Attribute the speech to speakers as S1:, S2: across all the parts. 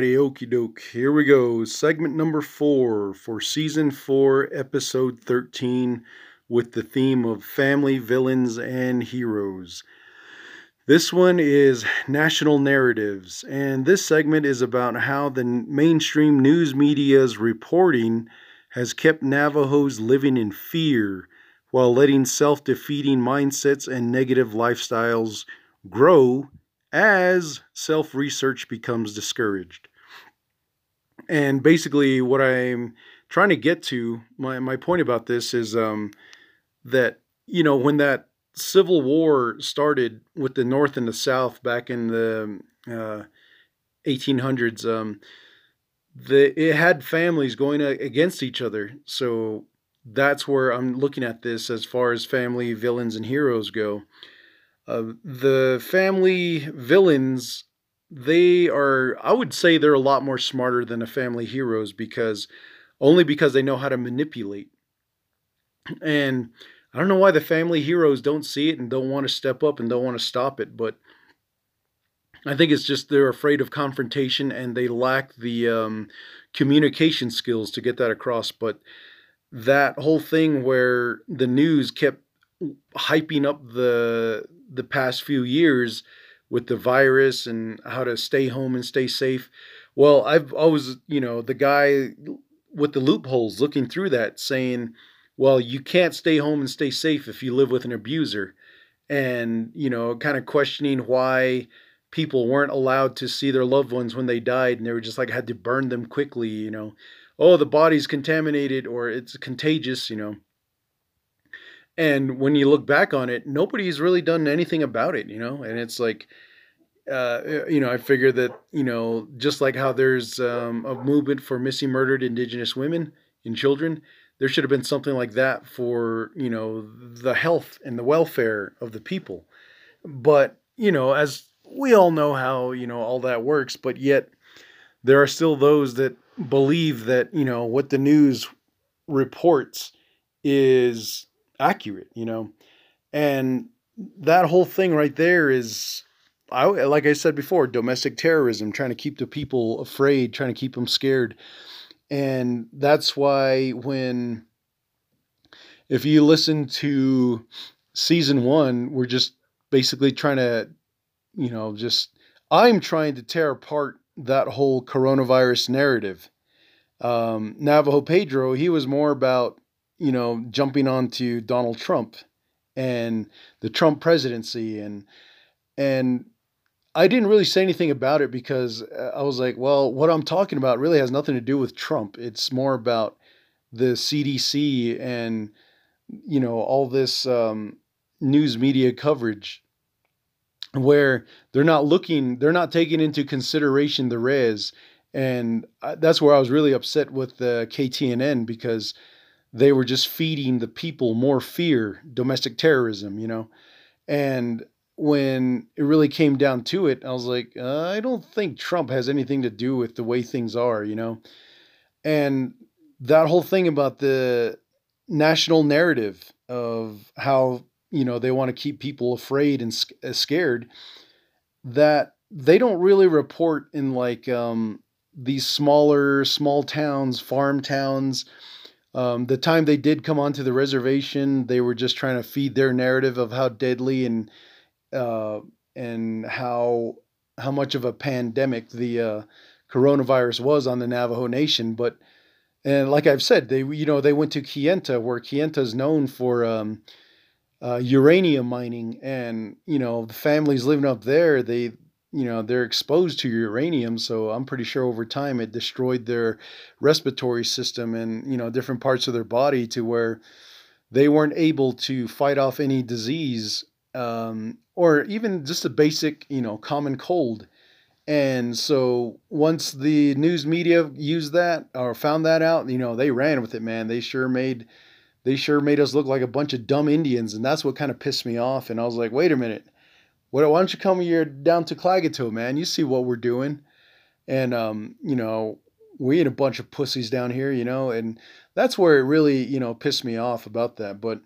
S1: Alrighty, okie doke. Here we go. Segment number four for season four, episode 13, with the theme of family, villains, and heroes. This one is national narratives, and this segment is about how the mainstream news media's reporting has kept Navajos living in fear while letting self defeating mindsets and negative lifestyles grow as self research becomes discouraged. And basically, what I'm trying to get to, my, my point about this is um, that, you know, when that Civil War started with the North and the South back in the uh, 1800s, um, the, it had families going against each other. So that's where I'm looking at this as far as family villains and heroes go. Uh, the family villains, they are, I would say they're a lot more smarter than the family heroes because only because they know how to manipulate. And I don't know why the family heroes don't see it and don't want to step up and don't want to stop it, but I think it's just they're afraid of confrontation and they lack the um, communication skills to get that across. But that whole thing where the news kept hyping up the the past few years with the virus and how to stay home and stay safe. Well, I've always, you know, the guy with the loopholes looking through that saying, well, you can't stay home and stay safe if you live with an abuser. And, you know, kind of questioning why people weren't allowed to see their loved ones when they died and they were just like had to burn them quickly, you know. Oh, the body's contaminated or it's contagious, you know. And when you look back on it, nobody's really done anything about it, you know? And it's like, uh, you know, I figure that, you know, just like how there's um, a movement for missing murdered indigenous women and children, there should have been something like that for, you know, the health and the welfare of the people. But, you know, as we all know how, you know, all that works, but yet there are still those that believe that, you know, what the news reports is accurate, you know. And that whole thing right there is I like I said before, domestic terrorism, trying to keep the people afraid, trying to keep them scared. And that's why when if you listen to season 1, we're just basically trying to you know, just I'm trying to tear apart that whole coronavirus narrative. Um, Navajo Pedro, he was more about you know, jumping onto Donald Trump and the Trump presidency and and I didn't really say anything about it because uh, I was like, well, what I'm talking about really has nothing to do with Trump. It's more about the CDC and you know all this um, news media coverage where they're not looking, they're not taking into consideration the res, and uh, that's where I was really upset with the KTNN because they were just feeding the people more fear, domestic terrorism, you know. And when it really came down to it, I was like, uh, I don't think Trump has anything to do with the way things are, you know. And that whole thing about the national narrative of how, you know, they want to keep people afraid and uh, scared that they don't really report in like um, these smaller small towns, farm towns, um, the time they did come onto the reservation, they were just trying to feed their narrative of how deadly and uh, and how how much of a pandemic the uh, coronavirus was on the Navajo Nation. But and like I've said, they you know they went to Kayenta, where Kayenta is known for um, uh, uranium mining, and you know the families living up there, they you know they're exposed to uranium so i'm pretty sure over time it destroyed their respiratory system and you know different parts of their body to where they weren't able to fight off any disease um, or even just a basic you know common cold. And so once the news media used that or found that out you know they ran with it man. They sure made they sure made us look like a bunch of dumb indians and that's what kind of pissed me off and i was like wait a minute why don't you come here down to Klagetoh, man? You see what we're doing. And, um, you know, we ain't a bunch of pussies down here, you know, and that's where it really, you know, pissed me off about that. But,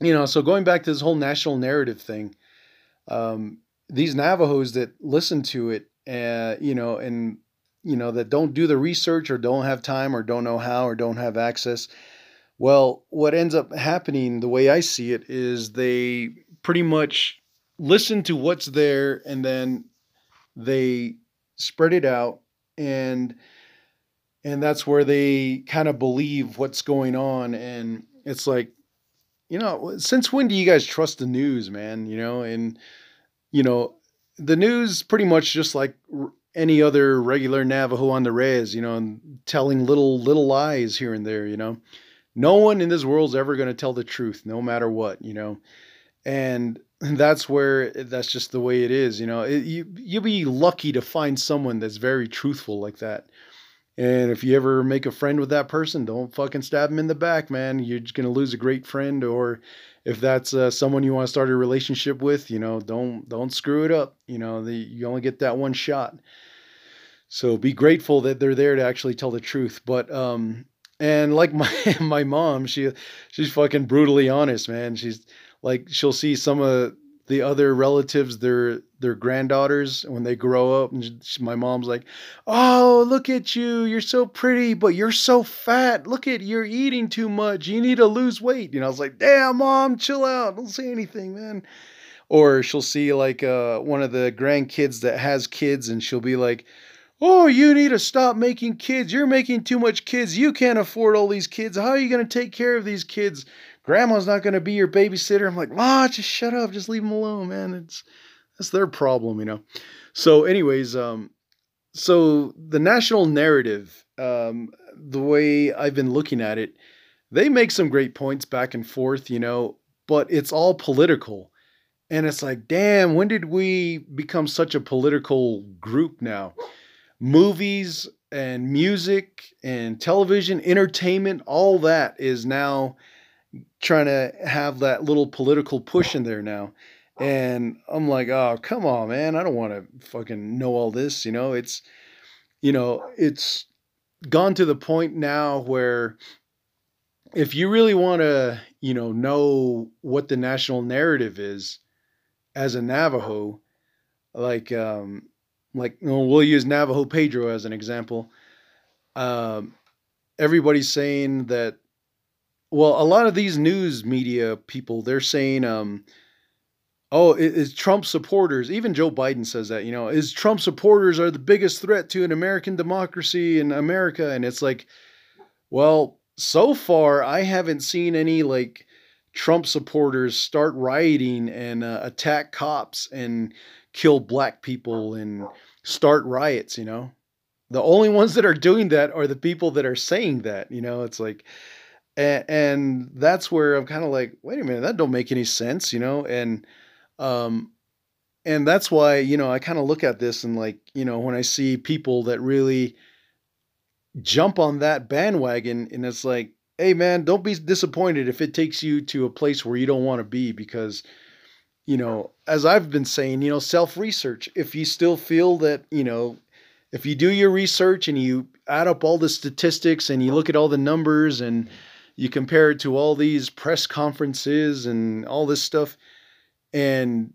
S1: you know, so going back to this whole national narrative thing, um, these Navajos that listen to it, uh, you know, and you know, that don't do the research or don't have time or don't know how or don't have access. Well, what ends up happening, the way I see it, is they pretty much listen to what's there and then they spread it out and and that's where they kind of believe what's going on and it's like you know since when do you guys trust the news man you know? And you know the news pretty much just like any other regular navajo on the res you know and telling little little lies here and there you know? No one in this world's ever going to tell the truth no matter what you know? And that's where that's just the way it is you know? It, you you'll be lucky to find someone that's very truthful like that. And if you ever make a friend with that person don't fucking stab him in the back man. You're just going to lose a great friend or if that's uh, someone you want to start a relationship with you know don't don't screw it up you know? The, you only get that one shot. So be grateful that they're there to actually tell the truth. But um and like my my mom she she's fucking brutally honest man. She's like she'll see some of the other relatives their their granddaughters when they grow up and she, my mom's like oh look at you. You're so pretty but you're so fat. Look at you're eating too much. You need to lose weight. You know i was like damn mom chill out. Don't say anything man. Or she'll see like uh, one of the grandkids that has kids and she'll be like oh you need to stop making kids. You're making too much kids. You can't afford all these kids. How are you going to take care of these kids grandma's not going to be your babysitter. I'm like, Ma, just shut up. Just leave them alone, man. It's that's their problem, you know. So, anyways, um, so the national narrative, um, the way I've been looking at it, they make some great points back and forth, you know, but it's all political. And it's like, damn, when did we become such a political group now? Movies and music and television, entertainment, all that is now trying to have that little political push in there now. And I'm like, oh, come on, man. I don't want to fucking know all this. You know, it's, you know, it's gone to the point now where if you really want to, you know, know what the national narrative is as a Navajo, like, um, like, well, use Navajo Pedro as an example. Um, everybody's saying that well, a lot of these news media people, they're saying, um, oh, is Trump supporters, even Joe Biden says that, you know, is Trump supporters are the biggest threat to an American democracy in America. And it's like, well, so far, I haven't seen any like Trump supporters start rioting and uh, attack cops and kill black people and start riots, you know. The only ones that are doing that are the people that are saying that, you know. It's like, and, that's where I'm kind of like, wait a minute, that don't make any sense, you know, and um, and that's why you know I kind of look at this and like you know when I see people that really jump on that bandwagon, and it's like, hey man, don't be disappointed if it takes you to a place where you don't want to be because you know, as I've been saying, you know, self research. If you still feel that, you know, if you do your research and you add up all the statistics and you look at all the numbers and you compare it to all these press conferences and all this stuff and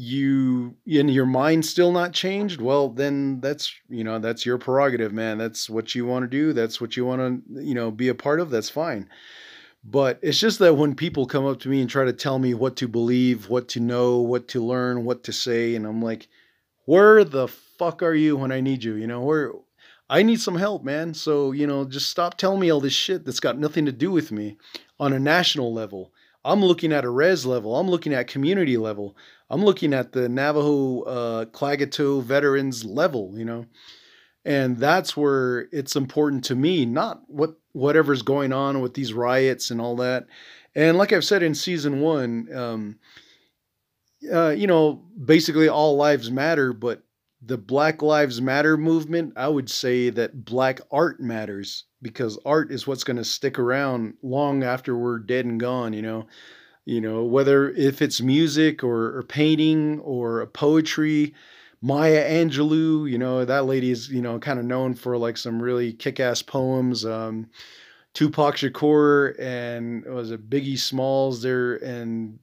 S1: you in your mind still not changed well then that's you know that's your prerogative man. That's what you want to do. That's what you want to you know be a part of. That's fine. But it's just that when people come up to me and try to tell me what to believe what to know what to learn what to say and i'm like where the fuck are you when i need you? You know where I need some help, man. So, you know, just stop telling me all this shit that's got nothing to do with me on a national level. I'm looking at a res level. I'm looking at community level. I'm looking at the Navajo uh, Klagetoh veterans level, you know. And that's where it's important to me, not what whatever's going on with these riots and all that. And like I've said in season one, um, uh, you know, basically all lives matter, but the Black Lives Matter movement, I would say that black art matters because art is what's going to stick around long after we're dead and gone, you know. You know, whether if it's music or, or painting or poetry, Maya Angelou, you know, that lady is, you know, kind of known for like some really kick-ass poems. Um, Tupac Shakur and was it Biggie Smalls there and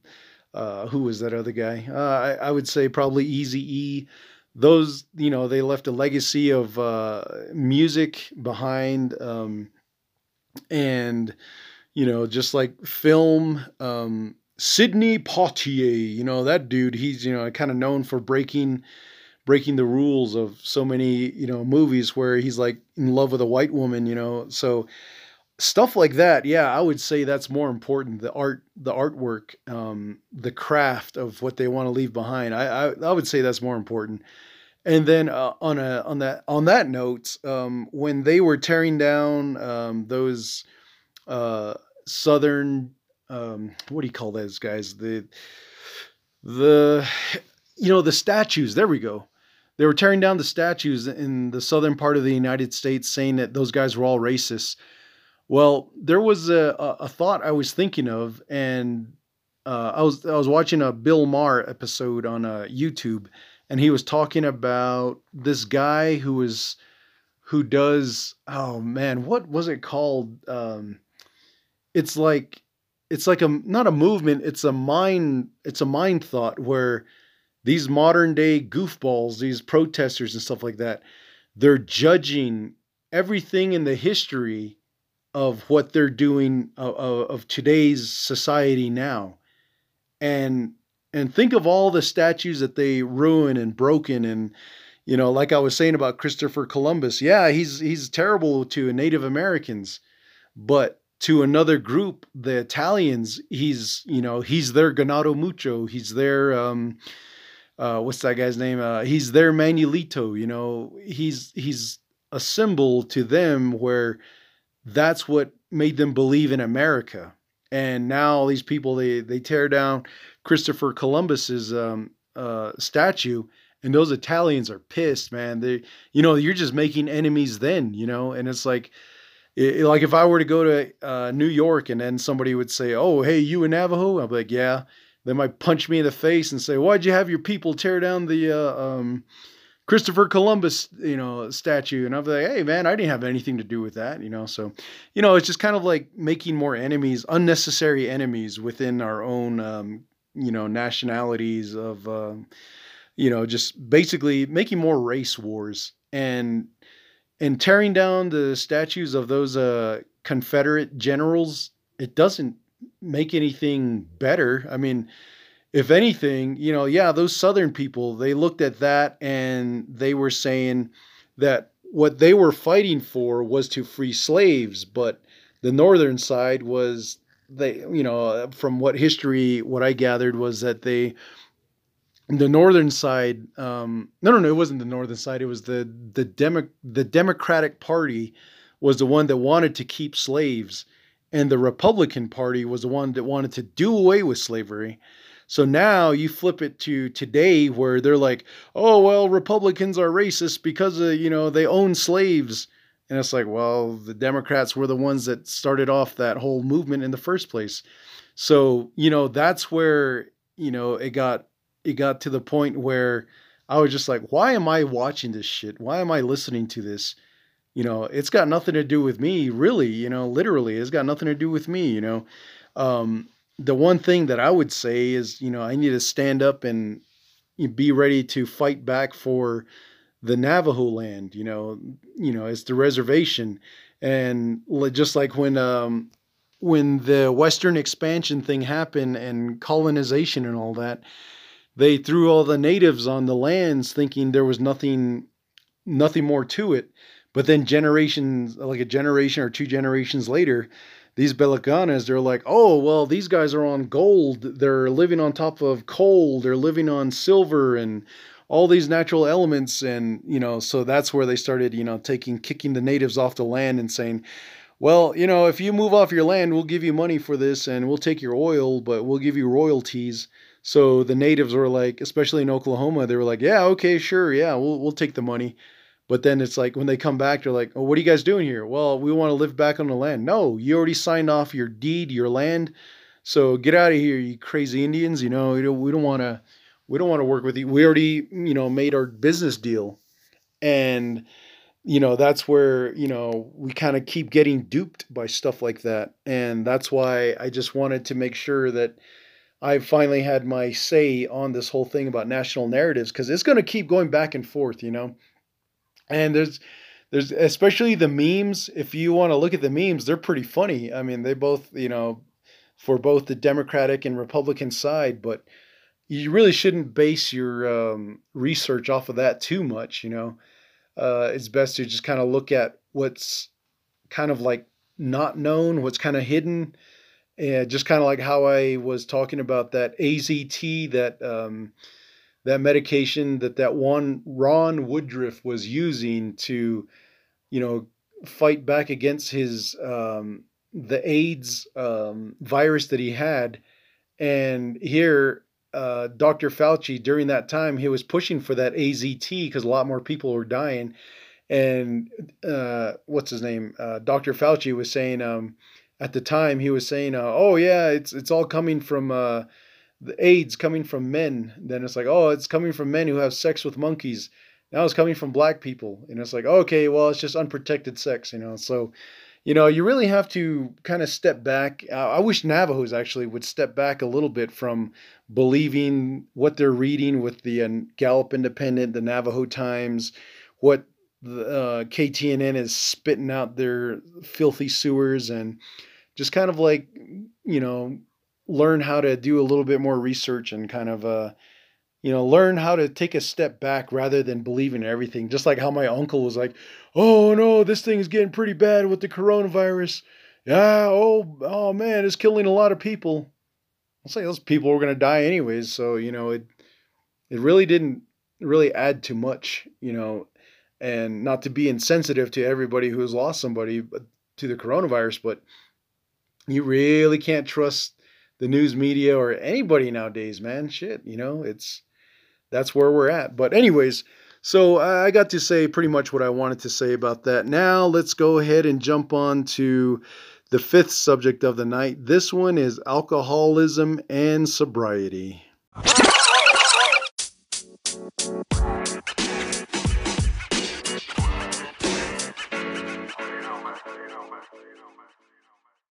S1: uh, who was that other guy? Uh, I, I would say probably Easy E those you know they left a legacy of uh, music behind um, and you know just like film um, sidney poitier you know that dude he's you know kind of known for breaking breaking the rules of so many you know movies where he's like in love with a white woman you know? So stuff like that yeah i would say that's more important the art the artwork um, the craft of what they want to leave behind I, I, I would say that's more important. And then uh, on a on that on that note um, when they were tearing down um, those uh, southern um, what do you call those guys? The the you know the statues there we go. They were tearing down the statues in the southern part of the united states saying that those guys were all racist well, there was a, a thought I was thinking of, and uh, I was I was watching a Bill Maher episode on uh, YouTube, and he was talking about this guy who was who does oh man, what was it called? Um, it's like it's like a not a movement, it's a mind it's a mind thought where these modern day goofballs, these protesters and stuff like that, they're judging everything in the history of what they're doing of, of today's society now. And and think of all the statues that they ruin and broken and you know like i was saying about christopher columbus yeah he's he's terrible to native americans but to another group the italians he's you know he's their ganado mucho he's their um uh what's that guy's name? Uh he's their manuelito you know? He's he's a symbol to them where that's what made them believe in America. And now all these people they they tear down Christopher Columbus's um, uh, statue, and those Italians are pissed, man. They, you know, you're just making enemies then, you know, and it's like. It, like if I were to go to uh, New York and then somebody would say, "Oh, hey, you a Navajo?" I'd be like, "Yeah." They might punch me in the face and say, "Why'd you have your people tear down the uh, um, Christopher Columbus, you know, statue. And I'm like, hey, man, I didn't have anything to do with that, you know. So, you know, it's just kind of like making more enemies, unnecessary enemies within our own, um, you know, nationalities of, uh, you know, just basically making more race wars and and tearing down the statues of those uh, Confederate generals. It doesn't make anything better. I mean, if anything, you know, yeah, those Southern people, they looked at that and they were saying that what they were fighting for was to free slaves, but the Northern side was they, you know, from what history, what I gathered was that they, the Northern side, um, no, no, no, it wasn't the Northern side. It was the the Demo- the Democratic Party was the one that wanted to keep slaves, and the Republican Party was the one that wanted to do away with slavery. So now you flip it to today where they're like, oh, well, Republicans are racist because, of, you know, they own slaves. And it's like, well, the Democrats were the ones that started off that whole movement in the first place. So, you know, that's where, you know, it got it got to the point where I was just like, why am I watching this shit? Why am I listening to this? You know, it's got nothing to do with me, really, you know, literally. It's got nothing to do with me, you know. Um, the one thing that I would say is, you know, I need to stand up and be ready to fight back for the Navajo land. You know, you know, it's the reservation, and just like when um, when the Western expansion thing happened and colonization and all that, they threw all the natives on the lands, thinking there was nothing, nothing more to it. But then generations, like a generation or two generations later, these Belicanas, they're like, oh, well, these guys are on gold. They're living on top of coal. They're living on silver and all these natural elements. And, you know, so that's where they started, you know, taking, kicking the natives off the land and saying, well, you know, if you move off your land, we'll give you money for this and we'll take your oil, but we'll give you royalties. So the natives were like, especially in Oklahoma, they were like, yeah, okay, sure, yeah, we'll, we'll take the money. But then it's like when they come back, they're like, "Oh, what are you guys doing here?" Well, we want to live back on the land. No, you already signed off your deed, your land. So get out of here, you crazy Indians. You know, we don't, we don't want to, we don't want to work with you. We already, you know, made our business deal, and you know that's where you know we kind of keep getting duped by stuff like that, and that's why I just wanted to make sure that I finally had my say on this whole thing about national narratives because it's going to keep going back and forth, you know. And there's there's especially the memes. If you want to look at the memes, they're pretty funny. I mean, they both, you know, for both the Democratic and Republican side, but you really shouldn't base your um, research off of that too much. You know, uh, it's best to just kind of look at what's kind of like not known, what's kind of hidden, and just kind of like how I was talking about that AZT, that um, that medication that that one Ron Woodroof was using to, you know, fight back against his um, the AIDS um, virus that he had, and here uh, Dr. Fauci during that time he was pushing for that AZT because a lot more people were dying, and uh, what's his name? Uh, Dr. Fauci was saying um, at the time he was saying, uh, "Oh yeah, it's it's all coming from." The AIDS coming from men. Then it's like, oh, it's coming from men who have sex with monkeys. Now it's coming from black people. And it's like, okay, well, it's just unprotected sex, you know. So you know, you really have to kind of step back. I wish Navajos actually would step back a little bit from believing what they're reading with the uh, Gallup Independent, the Navajo Times, what the uh, KTNN is spitting out their filthy sewers, and just kind of like, you know, learn how to do a little bit more research and kind of uh, you know, learn how to take a step back rather than believing in everything. Just like how my uncle was like, "Oh no, this thing is getting pretty bad with the coronavirus. Yeah, oh, oh man, it's killing a lot of people." I'll say those people were going to die anyways, so you know, it it really didn't really add too much, you know, and not to be insensitive to everybody who has lost somebody to the coronavirus, but you really can't trust the news media or anybody nowadays, man. Shit, you know, it's that's where we're at. But, anyways, so I got to say pretty much what I wanted to say about that. Now, let's go ahead and jump on to the fifth subject of the night. This one is alcoholism and sobriety.